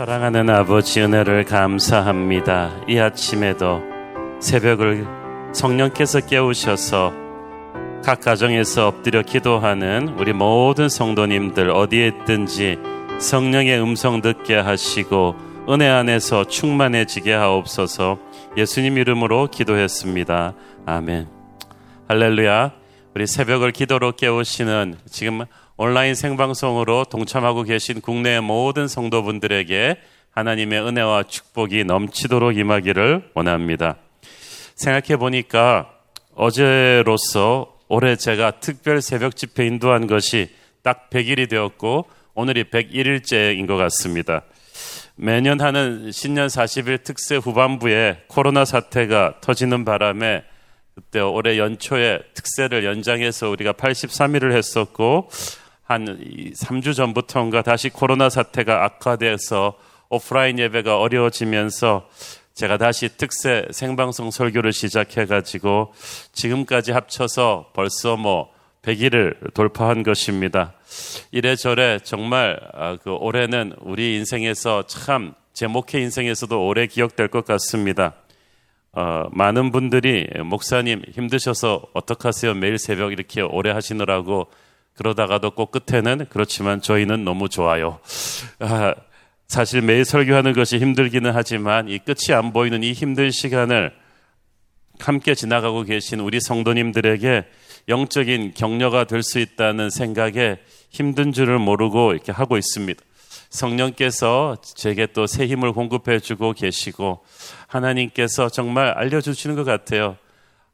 사랑하는 아버지 은혜를 감사합니다. 이 아침에도 새벽을 성령께서 깨우셔서 각 가정에서 엎드려 기도하는 우리 모든 성도님들 어디에 있든지 성령의 음성 듣게 하시고 은혜 안에서 충만해지게 하옵소서 예수님 이름으로 기도했습니다. 아멘. 할렐루야. 우리 새벽을 기도로 깨우시는 지금 온라인 생방송으로 동참하고 계신 국내 모든 성도분들에게 하나님의 은혜와 축복이 넘치도록 임하기를 원합니다. 생각해 보니까 어제로서 올해 제가 특별 새벽 집회 인도한 것이 딱 100일이 되었고 오늘이 101일째인 것 같습니다. 매년 하는 신년 40일 특세 후반부에 코로나 사태가 터지는 바람에 그때 올해 연초에 특세를 연장해서 우리가 83일을 했었고 한 3주 전부터인가 다시 코로나 사태가 악화돼서 오프라인 예배가 어려워지면서 제가 다시 특세 생방송 설교를 시작해가지고 지금까지 합쳐서 벌써 뭐 100일을 돌파한 것입니다. 이래저래 정말 아, 그 올해는 우리 인생에서 참 제 목회 인생에서도 오래 기억될 것 같습니다. 어, 많은 분들이 목사님 힘드셔서 어떡하세요? 매일 새벽 이렇게 오래 하시느라고 그러다가도 꼭 끝에는 그렇지만 저희는 너무 좋아요. 아, 사실 매일 설교하는 것이 힘들기는 하지만 이 끝이 안 보이는 이 힘든 시간을 함께 지나가고 계신 우리 성도님들에게 영적인 격려가 될 수 있다는 생각에 힘든 줄을 모르고 이렇게 하고 있습니다. 성령께서 제게 또 새 힘을 공급해 주고 계시고 하나님께서 정말 알려주시는 것 같아요.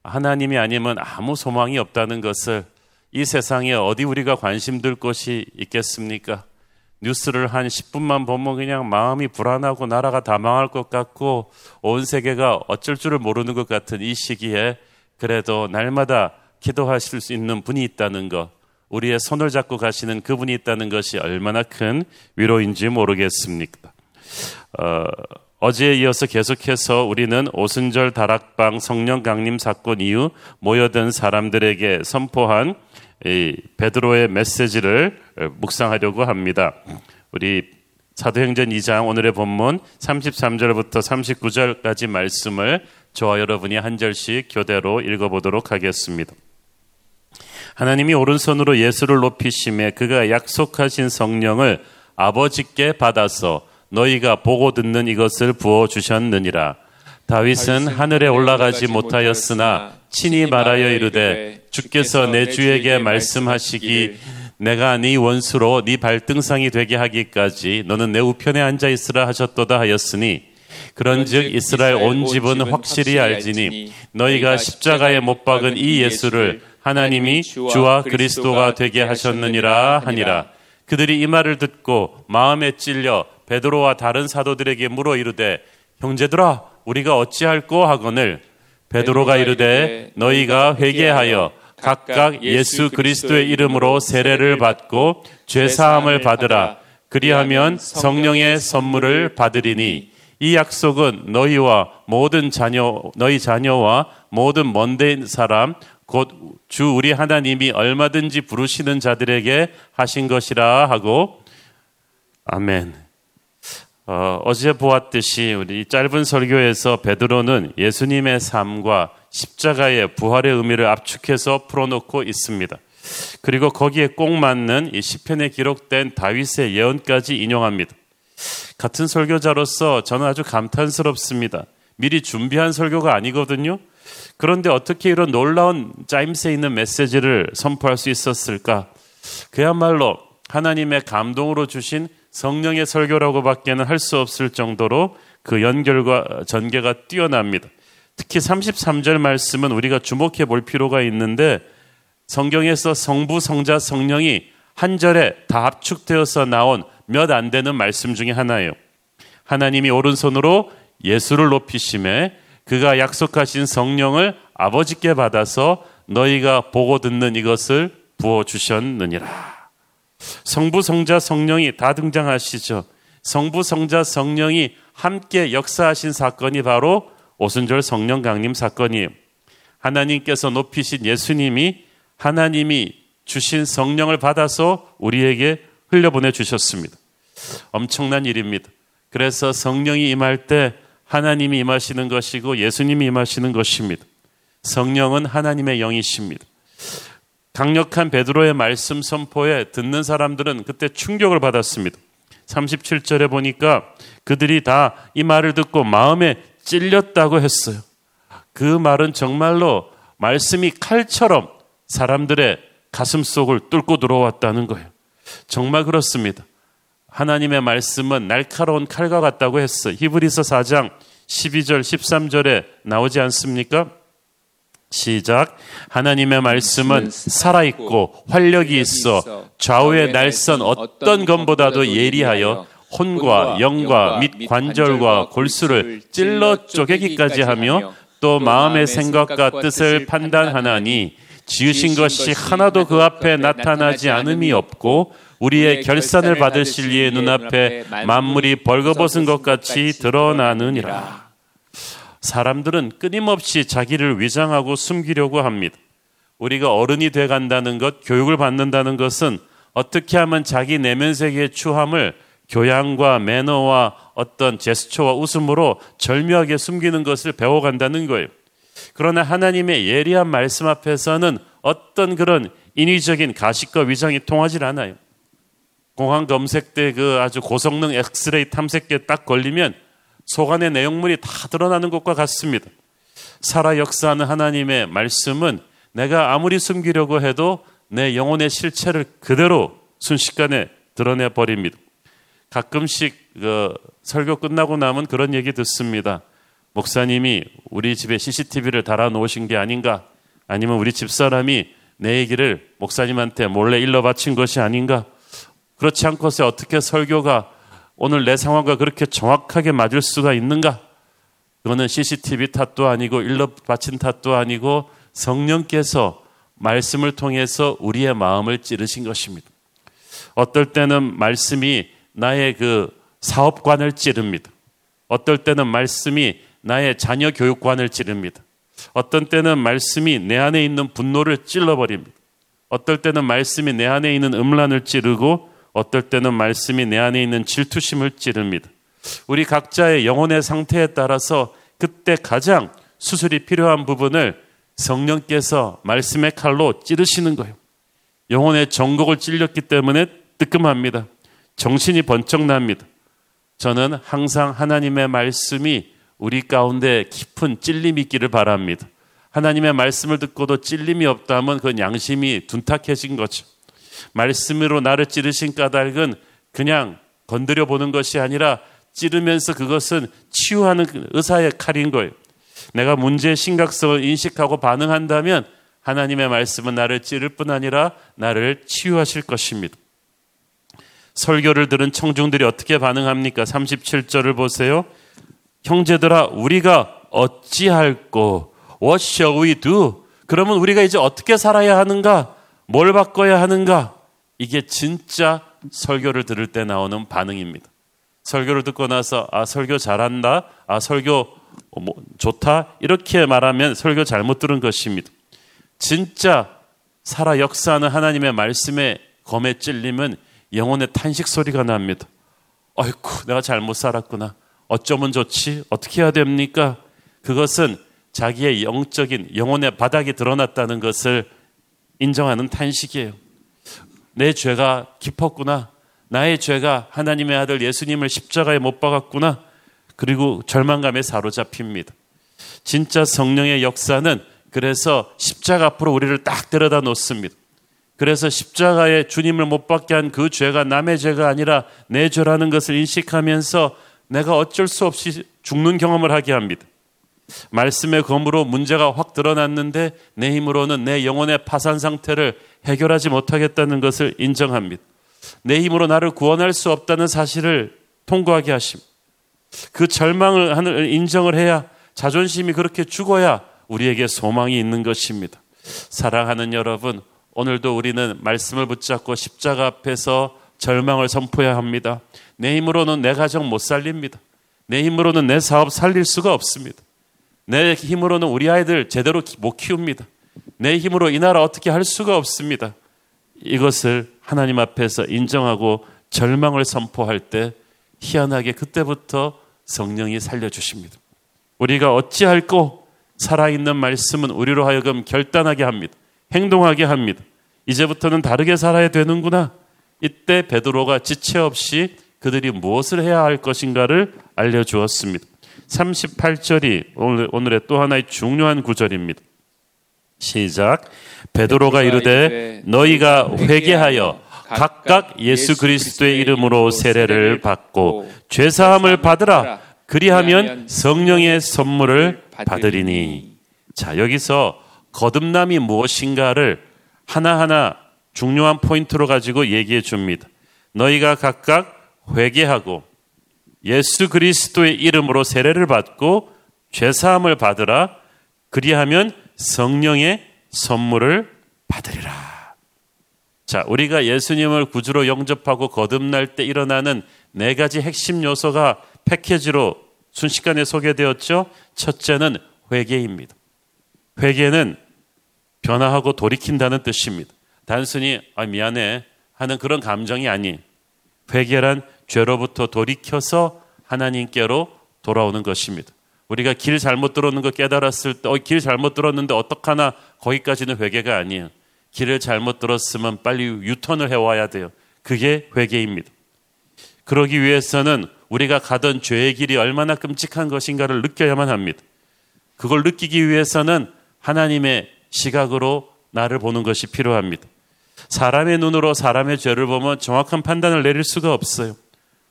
하나님이 아니면 아무 소망이 없다는 것을 이 세상에 어디 우리가 관심 들 곳이 있겠습니까? 뉴스를 한 10분만 보면 그냥 마음이 불안하고 나라가 다 망할 것 같고 온 세계가 어쩔 줄을 모르는 것 같은 이 시기에 그래도 날마다 기도하실 수 있는 분이 있다는 것, 우리의 손을 잡고 가시는 그분이 있다는 것이 얼마나 큰 위로인지 모르겠습니까? 어, 어제에 이어서 계속해서 우리는 오순절 다락방 성령 강림 사건 이후 모여든 사람들에게 선포한 이 베드로의 메시지를 묵상하려고 합니다. 우리 사도행전 2장 오늘의 본문 33절부터 39절까지 말씀을 저와 여러분이 한 절씩 교대로 읽어보도록 하겠습니다. 하나님이 오른손으로 예수를 높이심에 그가 약속하신 성령을 아버지께 받아서 너희가 보고 듣는 이것을 부어 주셨느니라. 다윗은 하늘에 올라가지 못하였으나 친히 말하여 이르되 주께서 내 주에게 말씀하시기 내가 네 원수로 네 발등상이 되게 하기까지 너는 내 우편에 앉아 있으라 하셨도다 하였으니 그런즉 이스라엘 온 집은 확실히 알지니 너희가 십자가에 못 박은 이 예수를 하나님이 주와 그리스도가 되게 하셨느니라 하니라. 그들이 이 말을 듣고 마음에 찔려 베드로와 다른 사도들에게 물어 이르되 형제들아 우리가 어찌할꼬 하거늘 베드로가 이르되 너희가 회개하여 각각 예수 그리스도의 이름으로 세례를 받고 죄 사함을 받으라 그리하면 성령의 선물을 받으리니 이 약속은 너희와 모든 자녀 너희 자녀와 모든 먼데 사람 곧 주 우리 하나님이 얼마든지 부르시는 자들에게 하신 것이라 하고 아멘. 어, 어제 보았듯이 우리 짧은 설교에서 베드로는 예수님의 삶과 십자가의 부활의 의미를 압축해서 풀어놓고 있습니다. 그리고 거기에 꼭 맞는 이 시편에 기록된 다윗의 예언까지 인용합니다. 같은 설교자로서 저는 아주 감탄스럽습니다. 미리 준비한 설교가 아니거든요. 그런데 어떻게 이런 놀라운 짜임새 있는 메시지를 선포할 수 있었을까? 그야말로 하나님의 감동으로 주신 성령의 설교라고 밖에는 할 수 없을 정도로 그 연결과 전개가 뛰어납니다. 특히 33절 말씀은 우리가 주목해 볼 필요가 있는데 성경에서 성부, 성자, 성령이 한 절에 다 압축되어서 나온 몇 안 되는 말씀 중에 하나예요. 하나님이 오른손으로 예수를 높이심에 그가 약속하신 성령을 아버지께 받아서 너희가 보고 듣는 이것을 부어 주셨느니라. 성부, 성자, 성령이 다 등장하시죠. 성부, 성자, 성령이 함께 역사하신 사건이 바로 오순절 성령 강림 사건이에요. 하나님께서 높이신 예수님이 하나님이 주신 성령을 받아서 우리에게 흘려보내 주셨습니다. 엄청난 일입니다. 그래서 성령이 임할 때 하나님이 임하시는 것이고 예수님이 임하시는 것입니다. 성령은 하나님의 영이십니다. 강력한 베드로의 말씀 선포에 듣는 사람들은 그때 충격을 받았습니다. 37절에 보니까 그들이 다 이 말을 듣고 마음에 찔렸다고 했어요. 그 말은 정말로 말씀이 칼처럼 사람들의 가슴 속을 뚫고 들어왔다는 거예요. 정말 그렇습니다. 하나님의 말씀은 날카로운 칼과 같다고 했어요. 히브리서 4장 12절, 13절에 나오지 않습니까? 시작. 하나님의 말씀은 살아있고 활력이 있어 좌우의 날선 어떤 것보다도 예리하여 혼과 영과 및 관절과 골수를 찔러 쪼개기까지 하며 또 마음의 생각과 뜻을 판단하나니 지으신 것이 하나도 그 앞에 나타나지 않음이 없고 우리의 결산을 받으실 이의 눈앞에 만물이 벌거벗은 것 같이 드러나느니라. 사람들은 끊임없이 자기를 위장하고 숨기려고 합니다. 우리가 어른이 돼 간다는 것, 교육을 받는다는 것은 어떻게 하면 자기 내면 세계의 추함을 교양과 매너와 어떤 제스처와 웃음으로 절묘하게 숨기는 것을 배워간다는 거예요. 그러나 하나님의 예리한 말씀 앞에서는 어떤 그런 인위적인 가식과 위장이 통하지 않아요. 공항 검색 때 그 아주 고성능 엑스레이 탐색기에 딱 걸리면 속안의 내용물이 다 드러나는 것과 같습니다. 살아 역사하는 하나님의 말씀은 내가 아무리 숨기려고 해도 내 영혼의 실체를 그대로 순식간에 드러내 버립니다. 가끔씩 그 설교 끝나고 나면 그런 얘기 듣습니다. 목사님이 우리 집에 CCTV를 달아 놓으신 게 아닌가? 아니면 우리 집 사람이 내 얘기를 목사님한테 몰래 일러 바친 것이 아닌가? 그렇지 않고서 어떻게 설교가 오늘 내 상황과 그렇게 정확하게 맞을 수가 있는가? 그거는 CCTV 탓도 아니고 일러 바친 탓도 아니고 성령께서 말씀을 통해서 우리의 마음을 찌르신 것입니다. 어떨 때는 말씀이 나의 그 사업관을 찌릅니다. 어떨 때는 말씀이 나의 자녀 교육관을 찌릅니다. 어떤 때는 말씀이 내 안에 있는 분노를 찔러버립니다. 어떨 때는 말씀이 내 안에 있는 음란을 찌르고 어떨 때는 말씀이 내 안에 있는 질투심을 찌릅니다. 우리 각자의 영혼의 상태에 따라서 그때 가장 수술이 필요한 부분을 성령께서 말씀의 칼로 찌르시는 거예요. 영혼의 정곡을 찔렸기 때문에 뜨끔합니다. 정신이 번쩍 납니다. 저는 항상 하나님의 말씀이 우리 가운데 깊은 찔림이 있기를 바랍니다. 하나님의 말씀을 듣고도 찔림이 없다면 그건 양심이 둔탁해진 거죠. 말씀으로 나를 찌르신 까닭은 그냥 건드려 보는 것이 아니라 찌르면서 그것은 치유하는 의사의 칼인 거예요. 내가 문제의 심각성을 인식하고 반응한다면 하나님의 말씀은 나를 찌를 뿐 아니라 나를 치유하실 것입니다. 설교를 들은 청중들이 어떻게 반응합니까? 37절을 보세요. 형제들아, 우리가 어찌할꼬? What shall we do? 그러면 우리가 이제 어떻게 살아야 하는가? 뭘 바꿔야 하는가? 이게 진짜 설교를 들을 때 나오는 반응입니다. 설교를 듣고 나서 아 설교 잘한다, 아 설교 뭐, 좋다 이렇게 말하면 설교 잘못 들은 것입니다. 진짜 살아 역사하는 하나님의 말씀에 검에 찔리면 영혼의 탄식 소리가 납니다. 아이쿠 내가 잘못 살았구나. 어쩌면 좋지? 어떻게 해야 됩니까? 그것은 자기의 영적인 영혼의 바닥이 드러났다는 것을 인정하는 탄식이에요. 내 죄가 깊었구나. 나의 죄가 하나님의 아들 예수님을 십자가에 못 박았구나. 그리고 절망감에 사로잡힙니다. 진짜 성령의 역사는 그래서 십자가 앞으로 우리를 딱 데려다 놓습니다. 그래서 십자가에 주님을 못 받게 한 그 죄가 남의 죄가 아니라 내 죄라는 것을 인식하면서 내가 어쩔 수 없이 죽는 경험을 하게 합니다. 말씀의 검으로 문제가 확 드러났는데 내 힘으로는 내 영혼의 파산 상태를 해결하지 못하겠다는 것을 인정합니다. 내 힘으로 나를 구원할 수 없다는 사실을 통과하게 하십니다. 그 절망을 하는 인정을 해야 자존심이 그렇게 죽어야 우리에게 소망이 있는 것입니다. 사랑하는 여러분, 오늘도 우리는 말씀을 붙잡고 십자가 앞에서 절망을 선포해야 합니다. 내 힘으로는 내 가정 못 살립니다. 내 힘으로는 내 사업 살릴 수가 없습니다. 내 힘으로는 우리 아이들 제대로 못 키웁니다. 내 힘으로 이 나라 어떻게 할 수가 없습니다. 이것을 하나님 앞에서 인정하고 절망을 선포할 때 희한하게 그때부터 성령이 살려주십니다. 우리가 어찌할꼬 살아있는 말씀은 우리로 하여금 결단하게 합니다. 행동하게 합니다. 이제부터는 다르게 살아야 되는구나. 이때 베드로가 지체 없이 그들이 무엇을 해야 할 것인가를 알려주었습니다. 38절이 오늘, 오늘의 또 하나의 중요한 구절입니다. 시작. 베드로가 이르되 너희가 회개하여 각각 예수 그리스도의 이름으로 세례를 받고 죄 사함을 받으라. 그리하면 성령의 선물을 받으리니. 자, 여기서 거듭남이 무엇인가를 하나하나 중요한 포인트로 가지고 얘기해 줍니다. 너희가 각각 회개하고 예수 그리스도의 이름으로 세례를 받고 죄사함을 받으라. 그리하면 성령의 선물을 받으리라. 자, 우리가 예수님을 구주로 영접하고 거듭날 때 일어나는 네 가지 핵심 요소가 패키지로 순식간에 소개되었죠. 첫째는 회개입니다. 회개는 변화하고 돌이킨다는 뜻입니다. 단순히 아, 미안해 하는 그런 감정이 아닌 회개란 죄로부터 돌이켜서 하나님께로 돌아오는 것입니다. 우리가 길 잘못 들었는 거 깨달았을 때, 어, 길 잘못 들었는데 어떡하나 거기까지는 회개가 아니에요. 길을 잘못 들었으면 빨리 유턴을 해와야 돼요. 그게 회개입니다. 그러기 위해서는 우리가 가던 죄의 길이 얼마나 끔찍한 것인가를 느껴야만 합니다. 그걸 느끼기 위해서는 하나님의 시각으로 나를 보는 것이 필요합니다. 사람의 눈으로 사람의 죄를 보면 정확한 판단을 내릴 수가 없어요.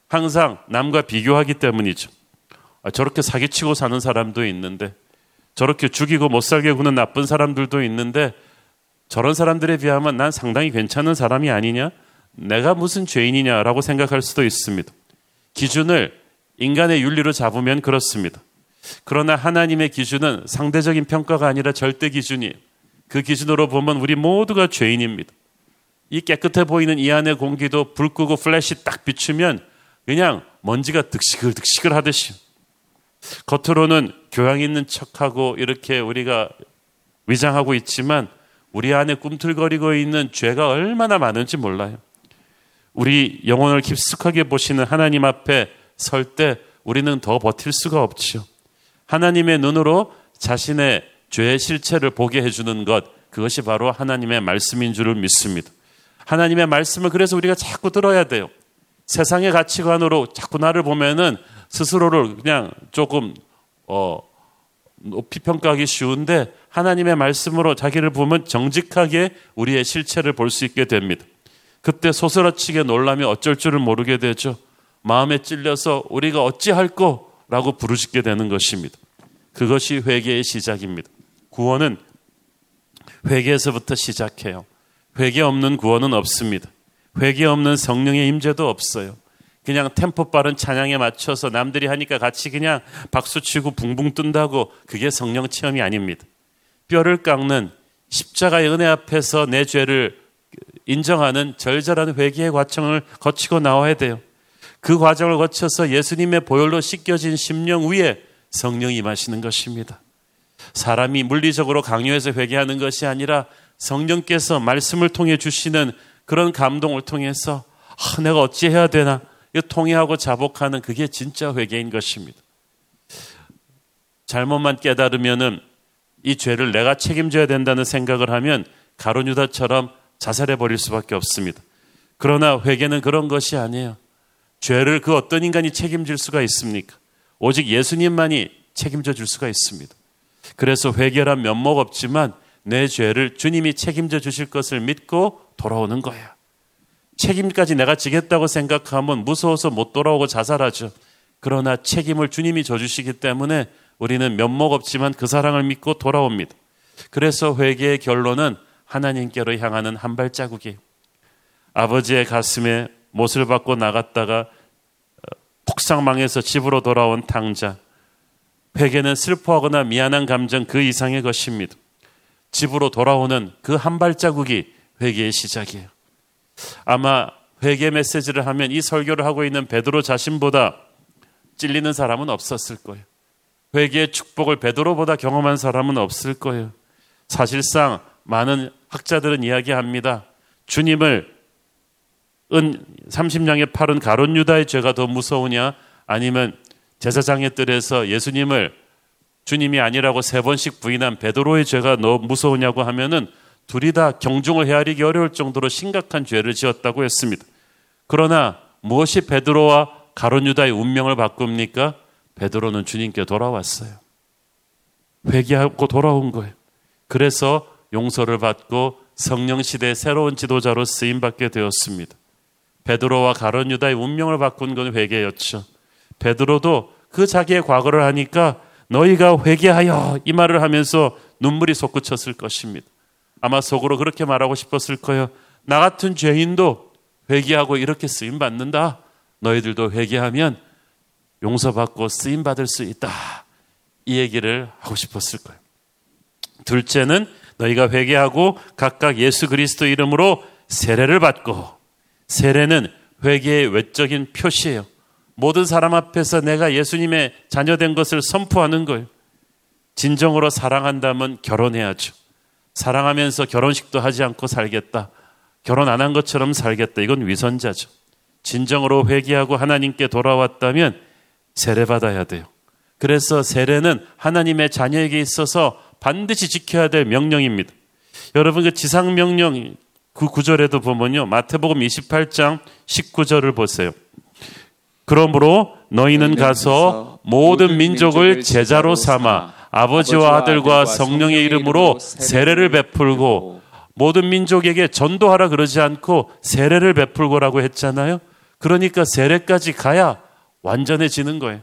항상 남과 비교하기 때문이죠. 아, 저렇게 사기치고 사는 사람도 있는데, 저렇게 죽이고 못 살게 구는 나쁜 사람들도 있는데, 저런 사람들에 비하면 난 상당히 괜찮은 사람이 아니냐? 내가 무슨 죄인이냐라고 생각할 수도 있습니다. 기준을 인간의 윤리로 잡으면 그렇습니다. 그러나 하나님의 기준은 상대적인 평가가 아니라 절대 기준이에요. 그 기준으로 보면 우리 모두가 죄인입니다. 이 깨끗해 보이는 이 안의 공기도 불 끄고 플래시 딱 비추면 그냥 먼지가 득실득실하듯이 겉으로는 교양 있는 척하고 이렇게 우리가 위장하고 있지만 우리 안에 꿈틀거리고 있는 죄가 얼마나 많은지 몰라요. 우리 영혼을 깊숙하게 보시는 하나님 앞에 설 때 우리는 더 버틸 수가 없지요. 하나님의 눈으로 자신의 죄의 실체를 보게 해주는 것, 그것이 바로 하나님의 말씀인 줄을 믿습니다. 하나님의 말씀을 그래서 우리가 자꾸 들어야 돼요. 세상의 가치관으로 자꾸 나를 보면은 스스로를 그냥 조금 어 높이 평가하기 쉬운데 하나님의 말씀으로 자기를 보면 정직하게 우리의 실체를 볼 수 있게 됩니다. 그때 소스라치게 놀라며 어쩔 줄을 모르게 되죠. 마음에 찔려서 우리가 어찌할거라고 부르짖게 되는 것입니다. 그것이 회개의 시작입니다. 구원은 회개에서부터 시작해요. 회개 없는 구원은 없습니다. 회개 없는 성령의 임재도 없어요. 그냥 템포 빠른 찬양에 맞춰서 남들이 하니까 같이 그냥 박수치고 붕붕 뜬다고 그게 성령 체험이 아닙니다. 뼈를 깎는 십자가의 은혜 앞에서 내 죄를 인정하는 절절한 회개의 과정을 거치고 나와야 돼요. 그 과정을 거쳐서 예수님의 보혈로 씻겨진 심령 위에 성령이 임하시는 것입니다. 사람이 물리적으로 강요해서 회개하는 것이 아니라 성령께서 말씀을 통해 주시는 그런 감동을 통해서 아, 내가 어찌 해야 되나 통해하고 자복하는 그게 진짜 회개인 것입니다. 잘못만 깨달으면은 이 죄를 내가 책임져야 된다는 생각을 하면 가론유다처럼 자살해 버릴 수밖에 없습니다. 그러나 회개는 그런 것이 아니에요. 죄를 그 어떤 인간이 책임질 수가 있습니까? 오직 예수님만이 책임져 줄 수가 있습니다. 그래서 회개란 면목 없지만 내 죄를 주님이 책임져 주실 것을 믿고 돌아오는 거야. 책임까지 내가 지겠다고 생각하면 무서워서 못 돌아오고 자살하죠. 그러나 책임을 주님이 져주시기 때문에 우리는 면목 없지만 그 사랑을 믿고 돌아옵니다. 그래서 회개의 결론은 하나님께로 향하는 한 발자국이에요. 아버지의 가슴에 못을 받고 나갔다가 폭삭망해서 집으로 돌아온 탕자. 회개는 슬퍼하거나 미안한 감정 그 이상의 것입니다. 집으로 돌아오는 그 한 발자국이 회개의 시작이에요. 아마 회개 메시지를 하면 이 설교를 하고 있는 베드로 자신보다 찔리는 사람은 없었을 거예요. 회개의 축복을 베드로보다 경험한 사람은 없을 거예요. 사실상 많은 학자들은 이야기합니다. 주님을 은 30냥에 팔은 가론 유다의 죄가 더 무서우냐 아니면 제사장의 뜰에서 예수님을 주님이 아니라고 세 번씩 부인한 베드로의 죄가 너무 무서우냐고 하면은 둘이 다 경중을 헤아리기 어려울 정도로 심각한 죄를 지었다고 했습니다. 그러나 무엇이 베드로와 가론 유다의 운명을 바꿉니까? 베드로는 주님께 돌아왔어요. 회개하고 돌아온 거예요. 그래서 용서를 받고 성령 시대의 새로운 지도자로 쓰임 받게 되었습니다. 베드로와 가론 유다의 운명을 바꾼 건 회개였죠. 베드로도 그 자기의 과거를 하니까 너희가 회개하여 이 말을 하면서 눈물이 솟구쳤을 것입니다. 아마 속으로 그렇게 말하고 싶었을 거예요. 나 같은 죄인도 회개하고 이렇게 쓰임 받는다. 너희들도 회개하면 용서받고 쓰임 받을 수 있다. 이 얘기를 하고 싶었을 거예요. 둘째는 너희가 회개하고 각각 예수 그리스도 이름으로 세례를 받고 세례는 회개의 외적인 표시예요. 모든 사람 앞에서 내가 예수님의 자녀된 것을 선포하는 거예요. 진정으로 사랑한다면 결혼해야죠. 사랑하면서 결혼식도 하지 않고 살겠다. 결혼 안 한 것처럼 살겠다. 이건 위선자죠. 진정으로 회개하고 하나님께 돌아왔다면 세례받아야 돼요. 그래서 세례는 하나님의 자녀에게 있어서 반드시 지켜야 될 명령입니다. 여러분 그 지상 명령 그 구절에도 보면요. 마태복음 28장 19절을 보세요. 그러므로 너희는 가서 모든 민족을 제자로 삼아 아버지와 아들과 성령의 이름으로 세례를 베풀고 모든 민족에게 전도하라 그러지 않고 세례를 베풀고라고 했잖아요. 그러니까 세례까지 가야 완전해지는 거예요.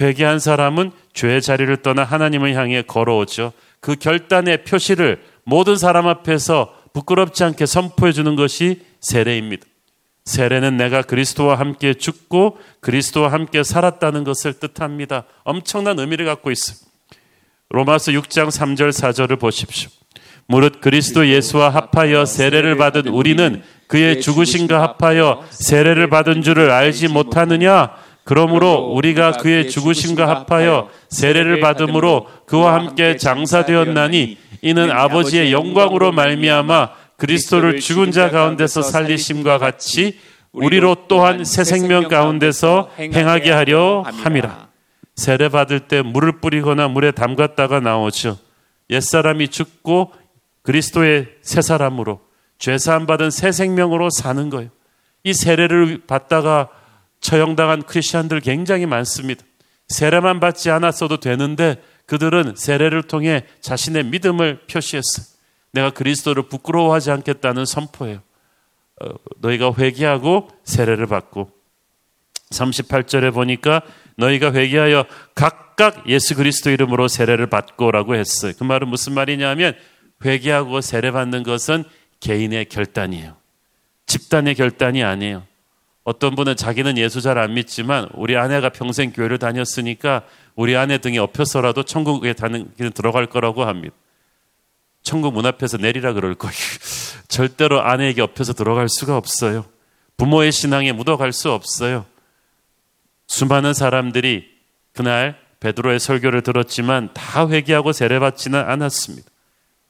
회개한 사람은 죄의 자리를 떠나 하나님을 향해 걸어오죠. 그 결단의 표시를 모든 사람 앞에서 부끄럽지 않게 선포해 주는 것이 세례입니다. 세례는 내가 그리스도와 함께 죽고 그리스도와 함께 살았다는 것을 뜻합니다. 엄청난 의미를 갖고 있습니다. 로마서 6장 3절 4절을 보십시오. 무릇 그리스도 예수와 합하여 세례를 받은 우리는 그의 죽으신가 합하여 세례를 받은 줄을 알지 못하느냐? 그러므로 우리가 그의 죽으신가 합하여 세례를 받음으로 그와 함께 장사되었나니 이는 아버지의 영광으로 말미암아 그리스도를 죽은 자 가운데서 살리심과 같이 우리로 또한 새 생명 가운데서 행하게 하려 함이라. 세례 받을 때 물을 뿌리거나 물에 담갔다가 나오죠. 옛사람이 죽고 그리스도의 새 사람으로 죄 사함 받은 새 생명으로 사는 거예요. 이 세례를 받다가 처형당한 크리스천들 굉장히 많습니다. 세례만 받지 않았어도 되는데 그들은 세례를 통해 자신의 믿음을 표시했어요. 내가 그리스도를 부끄러워하지 않겠다는 선포예요. 어, 너희가 회개하고 세례를 받고 38절에 보니까 너희가 회개하여 각각 예수 그리스도 이름으로 세례를 받고라고 했어요. 그 말은 무슨 말이냐면 회개하고 세례 받는 것은 개인의 결단이에요. 집단의 결단이 아니에요. 어떤 분은 자기는 예수 잘 안 믿지만 우리 아내가 평생 교회를 다녔으니까 우리 아내 등에 엎혀서라도 천국에 다는 길 들어갈 거라고 합니다. 천국 문 앞에서 내리라 그럴 거예요. 절대로 아내에게 엎혀서 들어갈 수가 없어요. 부모의 신앙에 묻어갈 수 없어요. 수많은 사람들이 그날 베드로의 설교를 들었지만 다 회개하고 세례받지는 않았습니다.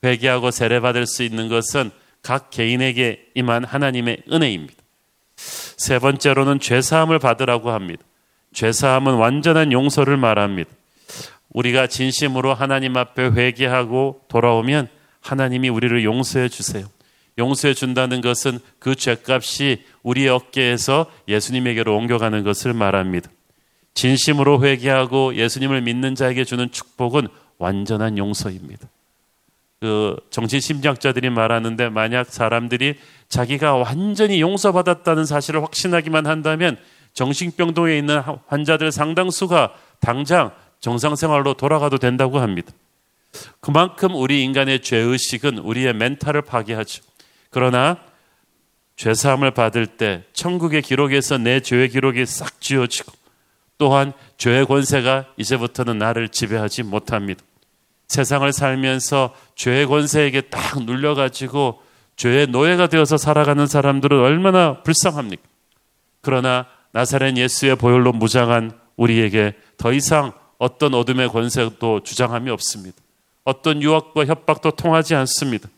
회개하고 세례받을 수 있는 것은 각 개인에게 임한 하나님의 은혜입니다. 세 번째로는 죄사함을 받으라고 합니다. 죄사함은 완전한 용서를 말합니다. 우리가 진심으로 하나님 앞에 회개하고 돌아오면 하나님이 우리를 용서해 주세요. 용서해 준다는 것은 그 죄값이 우리의 어깨에서 예수님에게로 옮겨가는 것을 말합니다. 진심으로 회개하고 예수님을 믿는 자에게 주는 축복은 완전한 용서입니다. 그 정신심리학자들이 말하는데 만약 사람들이 자기가 완전히 용서받았다는 사실을 확신하기만 한다면 정신병동에 있는 환자들 상당수가 당장 정상생활로 돌아가도 된다고 합니다. 그만큼 우리 인간의 죄의식은 우리의 멘탈을 파괴하죠. 그러나 죄사함을 받을 때 천국의 기록에서 내 죄의 기록이 싹 지워지고 또한 죄의 권세가 이제부터는 나를 지배하지 못합니다. 세상을 살면서 죄의 권세에게 딱 눌려가지고 죄의 노예가 되어서 살아가는 사람들은 얼마나 불쌍합니까? 그러나 나사렛 예수의 보혈로 무장한 우리에게 더 이상 어떤 어둠의 권세도 주장함이 없습니다. 어떤 유혹과 협박도 통하지 않습니다.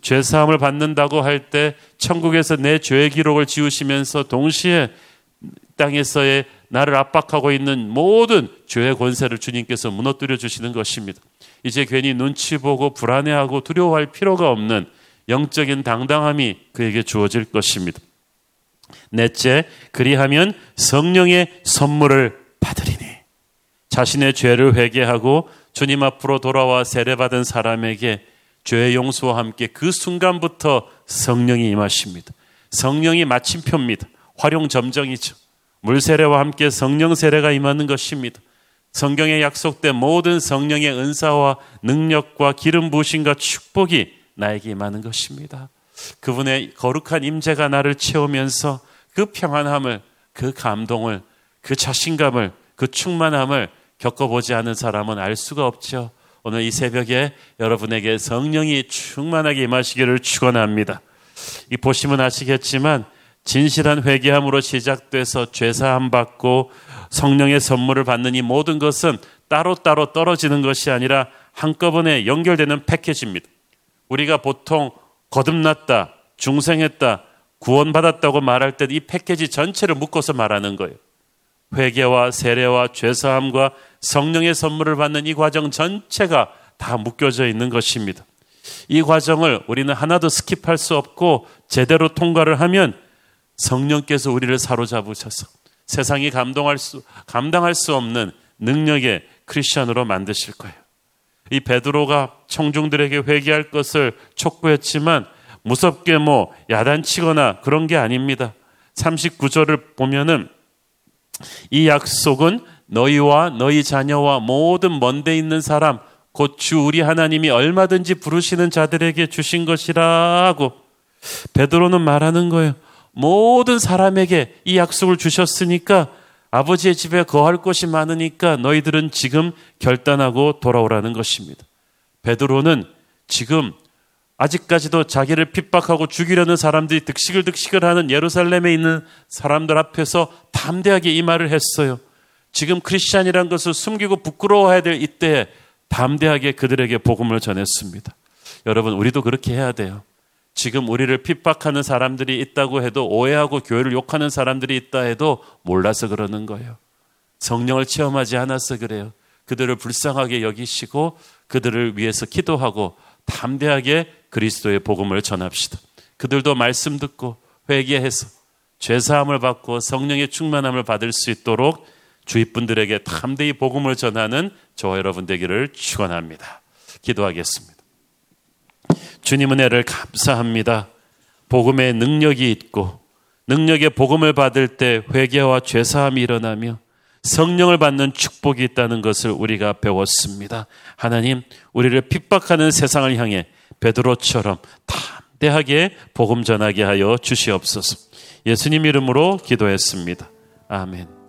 죄 사함을 받는다고 할 때 천국에서 내 죄의 기록을 지우시면서 동시에 땅에서의 나를 압박하고 있는 모든 죄의 권세를 주님께서 무너뜨려 주시는 것입니다. 이제 괜히 눈치 보고 불안해하고 두려워할 필요가 없는 영적인 당당함이 그에게 주어질 것입니다. 넷째, 그리하면 성령의 선물을 받으리니. 자신의 죄를 회개하고 주님 앞으로 돌아와 세례받은 사람에게 죄의 용서와 함께 그 순간부터 성령이 임하십니다. 성령이 마침표입니다. 활용 점정이죠. 물 세례와 함께 성령 세례가 임하는 것입니다. 성경에 약속된 모든 성령의 은사와 능력과 기름 부으심과 축복이 나에게 임하는 것입니다. 그분의 거룩한 임재가 나를 채우면서 그 평안함을, 그 감동을, 그 자신감을, 그 충만함을 겪어보지 않은 사람은 알 수가 없죠. 오늘 이 새벽에 여러분에게 성령이 충만하게 임하시기를 축원합니다. 이 보시면 아시겠지만 진실한 회개함으로 시작돼서 죄사함 받고 성령의 선물을 받는 이 모든 것은 따로따로 떨어지는 것이 아니라 한꺼번에 연결되는 패키지입니다. 우리가 보통 거듭났다, 중생했다, 구원받았다고 말할 때 이 패키지 전체를 묶어서 말하는 거예요. 회개와 세례와 죄사함과 성령의 선물을 받는 이 과정 전체가 다 묶여져 있는 것입니다. 이 과정을 우리는 하나도 스킵할 수 없고 제대로 통과를 하면 성령께서 우리를 사로잡으셔서 세상이 감동할 수, 감당할 수 없는 능력의 크리스천으로 만드실 거예요. 이 베드로가 청중들에게 회개할 것을 촉구했지만 무섭게 뭐 야단치거나 그런 게 아닙니다. 39절을 보면은 이 약속은 너희와 너희 자녀와 모든 먼데 있는 사람 곧 주 우리 하나님이 얼마든지 부르시는 자들에게 주신 것이라고 베드로는 말하는 거예요. 모든 사람에게 이 약속을 주셨으니까 아버지의 집에 거할 곳이 많으니까 너희들은 지금 결단하고 돌아오라는 것입니다. 베드로는 지금 아직까지도 자기를 핍박하고 죽이려는 사람들이 득식을 득식을 하는 예루살렘에 있는 사람들 앞에서 담대하게 이 말을 했어요. 지금 크리스찬이란 것을 숨기고 부끄러워해야 될 이때에 담대하게 그들에게 복음을 전했습니다. 여러분, 우리도 그렇게 해야 돼요. 지금 우리를 핍박하는 사람들이 있다고 해도 오해하고 교회를 욕하는 사람들이 있다 해도 몰라서 그러는 거예요. 성령을 체험하지 않아서 그래요. 그들을 불쌍하게 여기시고 그들을 위해서 기도하고 담대하게 그리스도의 복음을 전합시다. 그들도 말씀 듣고 회개해서 죄사함을 받고 성령의 충만함을 받을 수 있도록 주위 분들에게 담대히 복음을 전하는 저와 여러분 되기를 축원합니다. 기도하겠습니다. 주님 은혜를 감사합니다. 복음의 능력이 있고 능력의 복음을 받을 때 회개와 죄사함이 일어나며 성령을 받는 축복이 있다는 것을 우리가 배웠습니다. 하나님, 우리를 핍박하는 세상을 향해 베드로처럼 담대하게 복음 전하게 하여 주시옵소서. 예수님 이름으로 기도했습니다. 아멘.